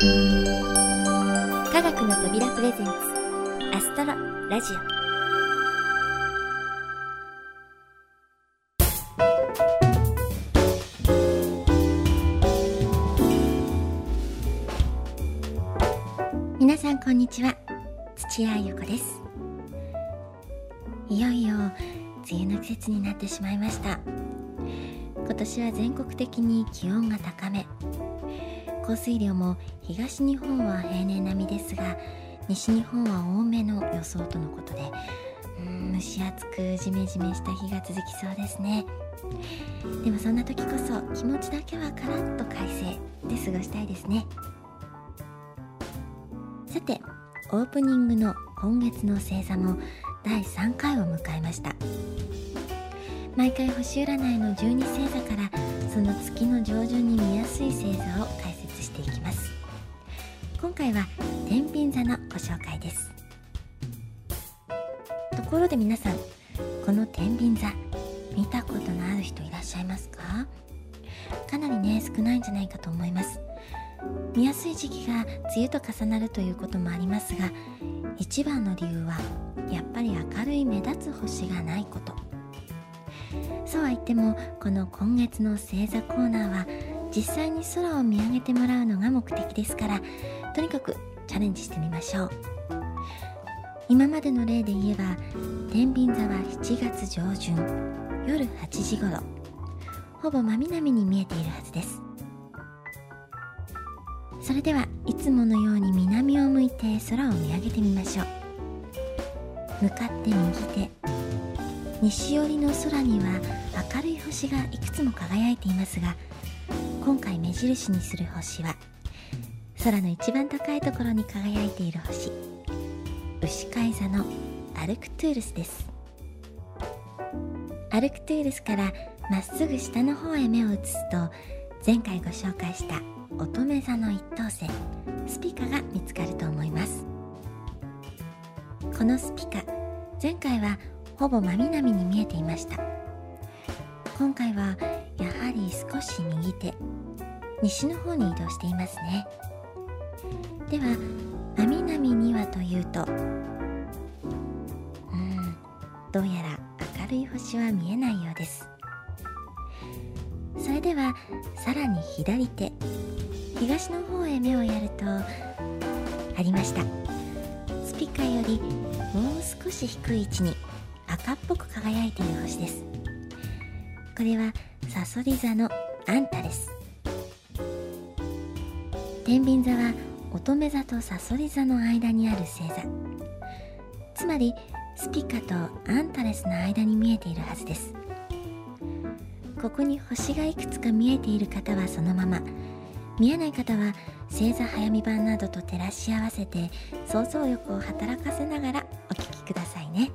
科学の扉プレゼンツアストロラジオ。皆さんこんにちは。土屋ゆ子です。いよいよ梅雨の季節になってしまいました。今年は全国的に気温が高め降水量も東日本は平年並みですが西日本は多めの予想とのことでうん蒸し暑くジメジメした日が続きそうですね。でもそんな時こそ気持ちだけはカラッと快晴で過ごしたいですね。さてオープニングの今月の星座も第3回を迎えました。毎回星占いの12星座からその月の上旬に見やすい星座を解今回は天秤座のご紹介です。ところで皆さんこの天秤座見たことのある人いらっしゃいますか？かなりね少ないんじゃないかと思います。見やすい時期が梅雨と重なるということもありますが一番の理由はやっぱり明るい目立つ星がないこと。そうは言ってもこの今月の星座コーナーは実際に空を見上げてもらうのが目的ですからとにかくチャレンジしてみましょう。今までの例で言えば天秤座は7月上旬夜8時頃。ほぼ真南に見えているはずです。それではいつものように南を向いて空を見上げてみましょう。向かって右手。西寄りの空には明るい星がいくつも輝いていますが今回目印にする星は空の一番高いところに輝いている星。牛飼い座のアルクトゥールスです。アルクトゥールスからまっすぐ下の方へ目を移すと前回ご紹介した乙女座の一等星スピカが見つかると思います。このスピカ前回はほぼ真南に見えていました。今回はやはり少し右手西の方に移動していますね。では真南にはというとうんどうやら明るい星は見えないようです。それではさらに左手東の方へ目をやるとありました。スピカよりもう少し低い位置に赤っぽく輝いている星です。これはサソリ座のアンタです。天秤座は乙女座とサソリ座の間にある星座。つまりスピカとアンタレスの間に見えているはずです。ここに星がいくつか見えている方はそのまま。見えない方は星座早見版などと照らし合わせて想像力を働かせながらお聞きくださいね。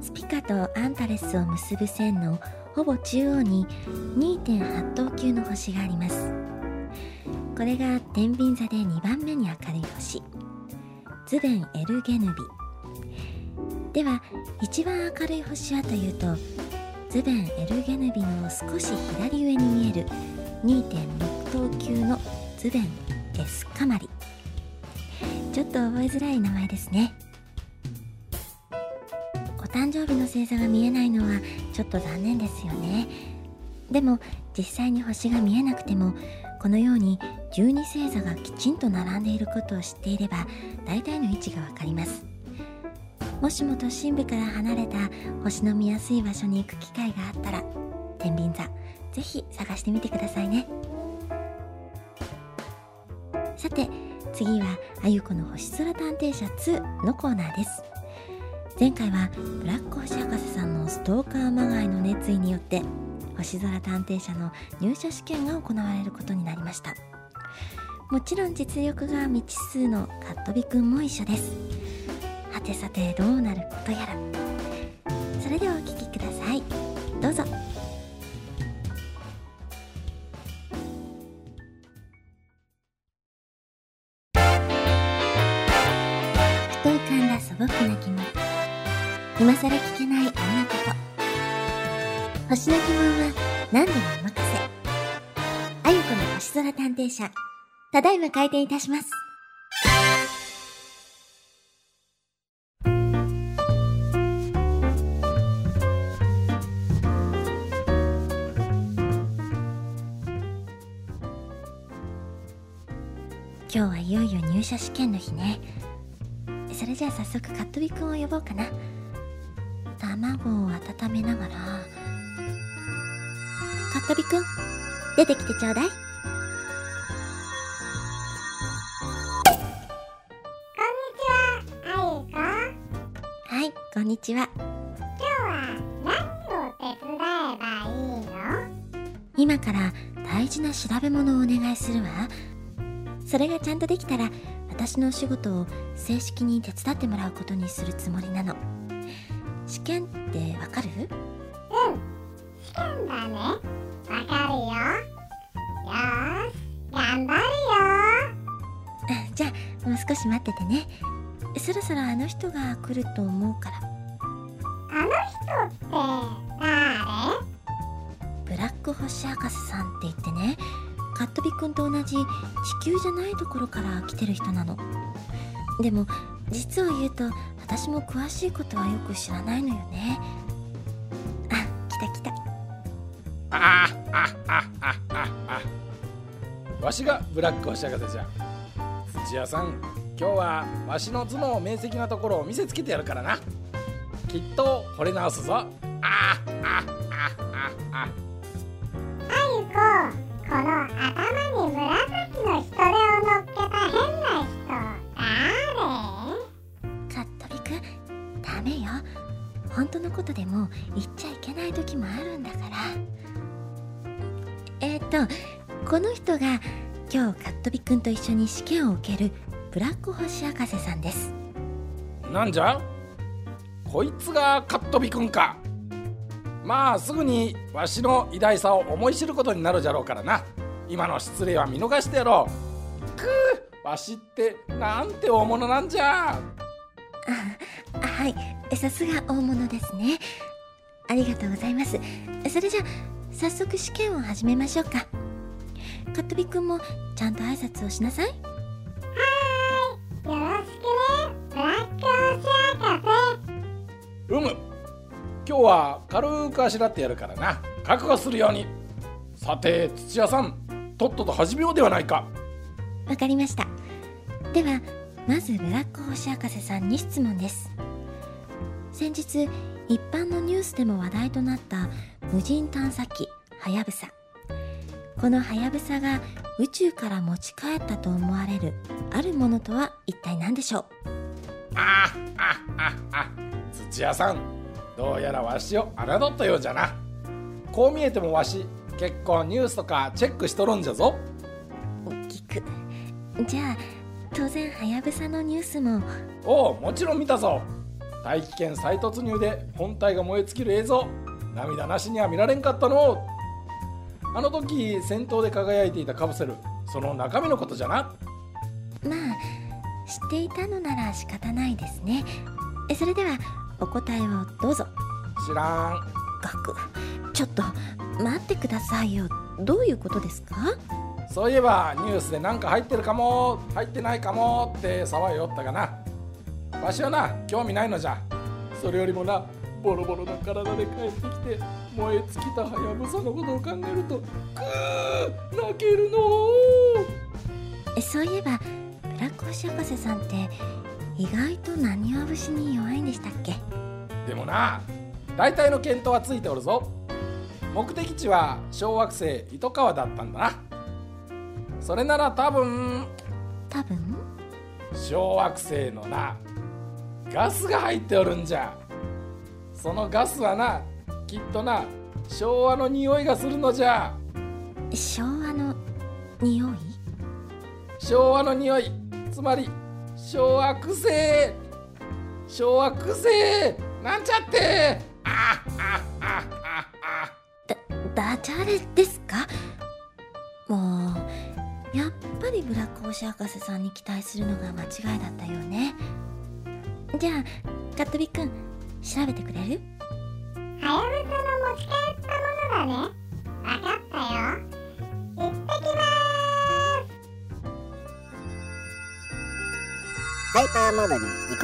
スピカとアンタレスを結ぶ線のほぼ中央に2.8等級の星があります。これが天秤座で2番目に明るい星。ズベン・エルゲヌビ。では一番明るい星はというとズベン・エルゲヌビの少し左上に見える2.6等級のズベン・エスカマリ。ちょっと覚えづらい名前ですね。お誕生日の星座が見えないのはちょっと残念ですよね。でも実際に星が見えなくてもこのように12星座がきちんと並んでいることを知っていれば大体の位置がわかります。もしも都心部から離れた星の見やすい場所に行く機会があったら天秤座ぜひ探してみてくださいね。さて次はあゆこの星空探偵社2のコーナーです。前回はブラック星博士さんのストーカーまがいの熱意によって星空探偵社の入社試験が行われることになりました。もちろん実力が未知数のカットビくんも一緒です。はてさてどうなることやら。それではお聴きただいま開店いたします。今日はいよいよ入社試験の日ね。それじゃあ早速カットビくんを呼ぼうかな。卵を温めながら。カットビくん出てきてちょうだい。にちは。今日は何を手伝えばいいの？今から大事な調べ物をお願いするわ。それがちゃんとできたら私のお仕事を正式に手伝ってもらうことにするつもりなの。試験ってわかる？うん。試験だね。わかるよ。よーし。頑張るよ。あじゃあもう少し待っててね。そろそろあの人が来ると思うからラック星博士さんって言ってねカットビくんと同じ地球じゃないところから来てる人なの。でも実を言うと私も詳しいことはよく知らないのよね。あ来た来た。ああああああわしがブラック星博士じゃ。土屋さん今日はわしの頭脳明晰なところを見せつけてやるからな。きっと惚れ直すぞ。ああと一緒に試験を受けるブラック星博士さんです。なんじゃ？こいつがカットビくんか。まあすぐにわしの偉大さを思い知ることになるじゃろうからな。今の失礼は見逃してやろう。くうわしってなんて大物なんじゃ。あはい。さすが大物ですね。ありがとうございます。それじゃあ早速試験を始めましょうかカットビくんもちゃんと挨拶をしなさい。よろしくね。ブラック星博士うむ。今日は軽くあしらってやるからな。覚悟するように。さて土屋さんとっとと始めようではないか。わかりました。ではまずブラック星博士さんに質問です。先日一般のニュースでも話題となった無人探査機はやぶさこのはやぶさが宇宙から持ち帰ったと思われるあるものとは一体何でしょう？ああああ土屋さんどうやらわしを侮ったようじゃな。こう見えてもわし結構ニュースとかチェックしとるんじゃぞ。大きく。じゃあ当然はやぶさのニュースも。おおもちろん見たぞ。大気圏再突入で本体が燃え尽きる映像。涙なしには見られんかったのあの時先頭で輝いていたカプセルその中身のことじゃな。まあ知っていたのなら仕方ないですね。えそれではお答えをどうぞ。知らん。ガクちょっと待ってくださいよ。どういうことですか？そういえばニュースでなんか入ってるかも入ってないかもって騒いよったがな。わしはな興味ないのじゃ。それよりもなボロボロの体で帰ってきて燃え尽きたはやぶさのことを考えるとくー泣けるの。えそういえばブラック星博士さんって意外と何は節に弱いんでしたっけ？でもな大体の見当はついておるぞ。目的地は小惑星糸川だったんだな。それなら多分多分？小惑星のなガスが入っておるんじゃ。そのガスはなきっとな。昭和の匂いがするのじゃ。昭和の匂い？昭和の匂い。つまり小惑星小惑星なんちゃって。あああああだダジャレですか？もうやっぱりブラック星博士さんに期待するのが間違いだったよね。じゃあカットビくん調べてくれる？ハやぶさの持ち帰ったものだねわかったよ行ってきます。ハイパーモードに移行。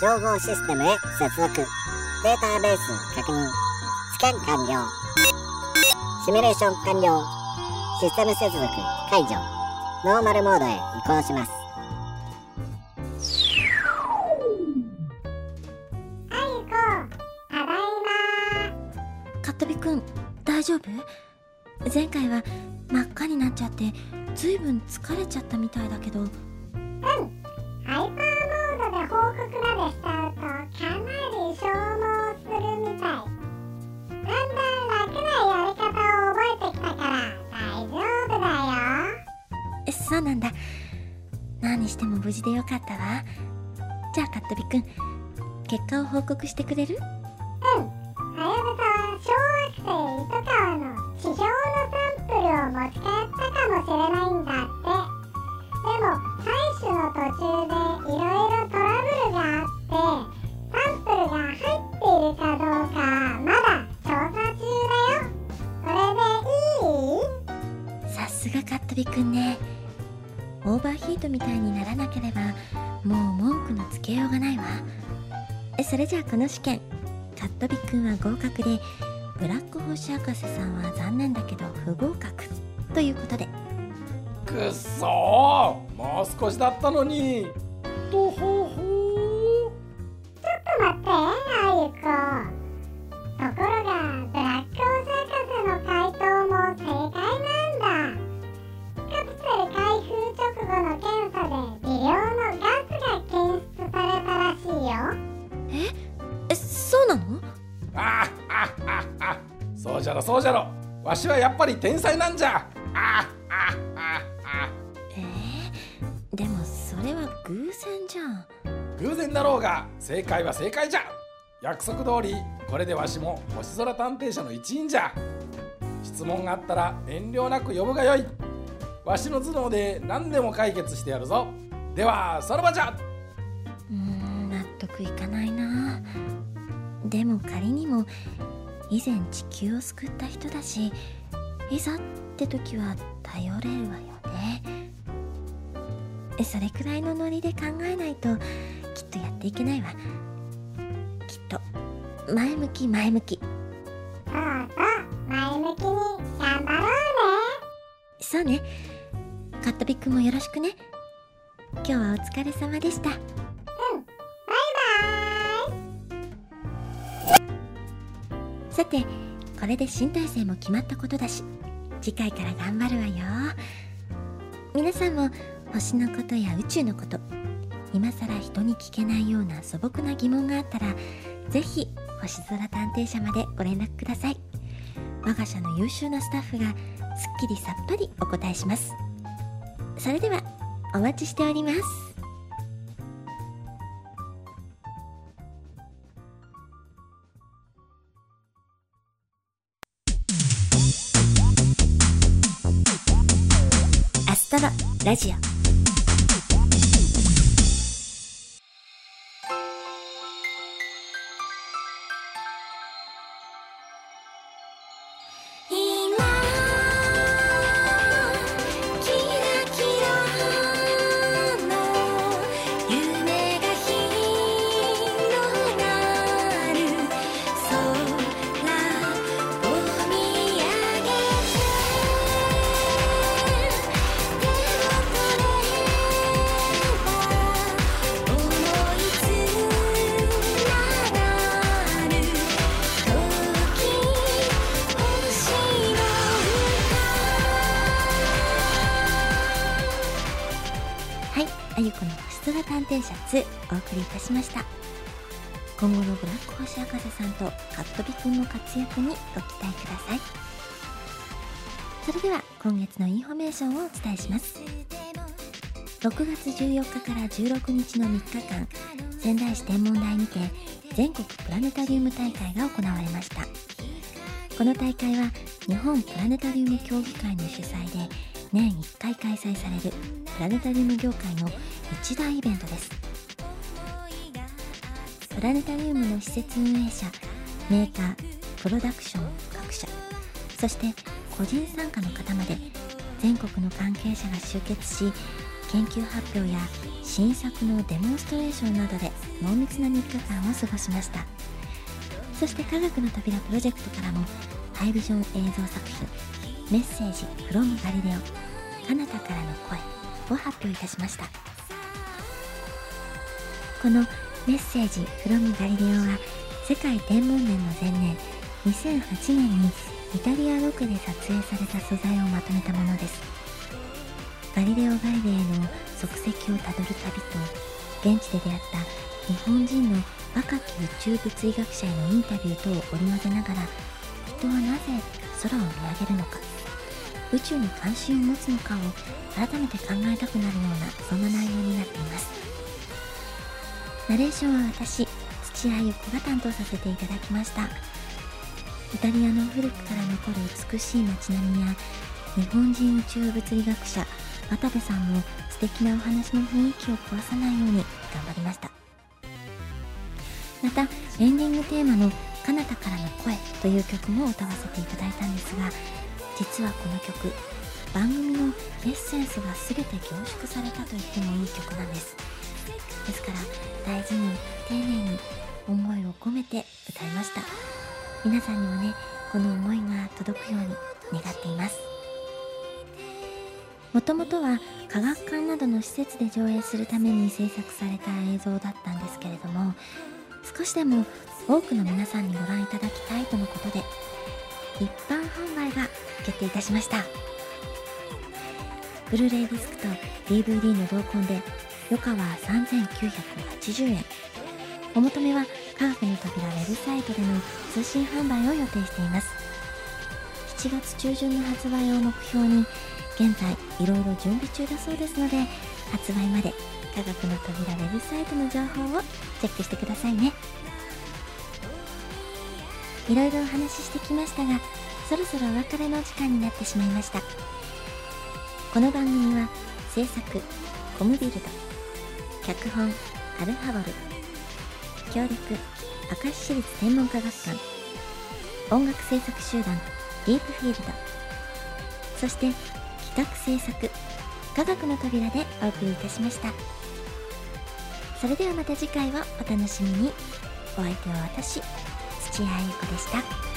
情報システムへ接続。データベース確認。スキャン完了。シミュレーション完了。システム接続解除。ノーマルモードへ移行します。前回は真っ赤になっちゃってずいぶん疲れちゃったみたいだけど。ハイパーモードで報告までしちゃうとかなり消耗するみたい。だんだん楽なやり方を覚えてきたから大丈夫だよ。えそうなんだ。何にしても無事でよかったわ。じゃあかっとびくん結果を報告してくれる？うん。はやぶさは小惑星糸川のれないんだって。でも採取の途中でいろいろトラブルがあってサンプルが入っているかどうかまだ調査中だよ。これでいい？さすがかっとびくんね。オーバーヒートみたいにならなければもう文句のつけようがないわ。それじゃあこの試験。かっとびくんは合格でブラック星博士さんは残念だけど不合格。ということで。くっそーもう少しだったのに。とほほちょっと待ってあゆこ。ところがブラックオサ博士の回答も正解なんだ。カプセル開封直後の検査で微量のガスが検出されたらしいよ。えそうなの？ああああそうじゃろそうじゃろ。わしはやっぱり天才なんじゃ偶然だろうが正解は正解じゃ。約束通りこれでわしも星空探偵社の一員じゃ。質問があったら遠慮なく呼ぶがよい。わしの頭脳で何でも解決してやるぞ。ではさらばじゃ。うーん納得いかないな。でも仮にも以前地球を救った人だしいざって時は頼れるわよね。それくらいのノリで考えないととやっていけないわ。きっと。前向き前向き。そうそう前向きに頑張ろうね。そうね。カットビックもよろしくね。今日はお疲れ様でした。バイバイ。さてこれで新体制も決まったことだし次回から頑張るわよ。皆さんも星のことや宇宙のこと今さら人に聞けないような素朴な疑問があったらぜひ星空探偵社までご連絡ください。我が社の優秀なスタッフがすっきりさっぱりお答えします。それではお待ちしております。アストロラジオ。星空探偵社2お送りいたしました。今後のブラック星博士さんとカットビくんの活躍にご期待ください。それでは今月のインフォメーションをお伝えします。6月14日から16日の3日間仙台市天文台にて全国プラネタリウム大会が行われました。この大会は日本プラネタリウム協議会の主催で年1回開催されるプラネタリウム業界の一大イベントです。プラネタリウムの施設運営者メーカープロダクション各社そして個人参加の方まで全国の関係者が集結し研究発表や新作のデモンストレーションなどで濃密な3日間を過ごしました。そして科学の扉プロジェクトからもハイビジョン映像作品「メッセージ from ガリレオ彼方からの声」を発表いたしました。この「メッセージ from ガリレオ」は世界天文年の前年2008年にイタリアロケで撮影された素材をまとめたものです。ガリレオ・ガリレイの足跡をたどる旅と現地で出会った日本人の若き宇宙物理学者へのインタビュー等を織り交ぜながら人はなぜ空を見上げるのか。宇宙に関心を持つのかを改めて考えたくなるようなそんな内容になっています。ナレーションは私土屋ゆ子が担当させていただきました。イタリアの古くから残る美しい街並みや日本人宇宙物理学者渡部さんの素敵なお話の雰囲気を壊さないように頑張りました。またエンディングテーマの「彼方からの声」という曲も歌わせていただいたんですが実はこの曲番組のエッセンスが全て凝縮されたと言ってもいい曲なんです。大事に丁寧に思いを込めて歌いました。皆さんにもねこの思いが届くように願っています。もともとは科学館などの施設で上映するために制作された映像だったんですけれども少しでも多くの皆さんにご覧いただきたいとのことで一般販売が決定いたしました。ブルーレイディスクと DVD の同梱で余価は3980円。お求めは科学の扉ウェブサイトでの通信販売を予定しています。7月中旬の発売を目標に現在いろいろ準備中だそうですので発売まで科学の扉ウェブサイトの情報をチェックしてくださいね。いろいろお話ししてきましたがそろそろお別れの時間になってしまいました。この番組は制作コムビルド脚本アルハボル。協力明石市立天文科学館。音楽制作集団ディープフィールド。そして企画制作科学の扉でお送りいたしました。それではまた次回をお楽しみに。お相手は私土屋ゆ子でした。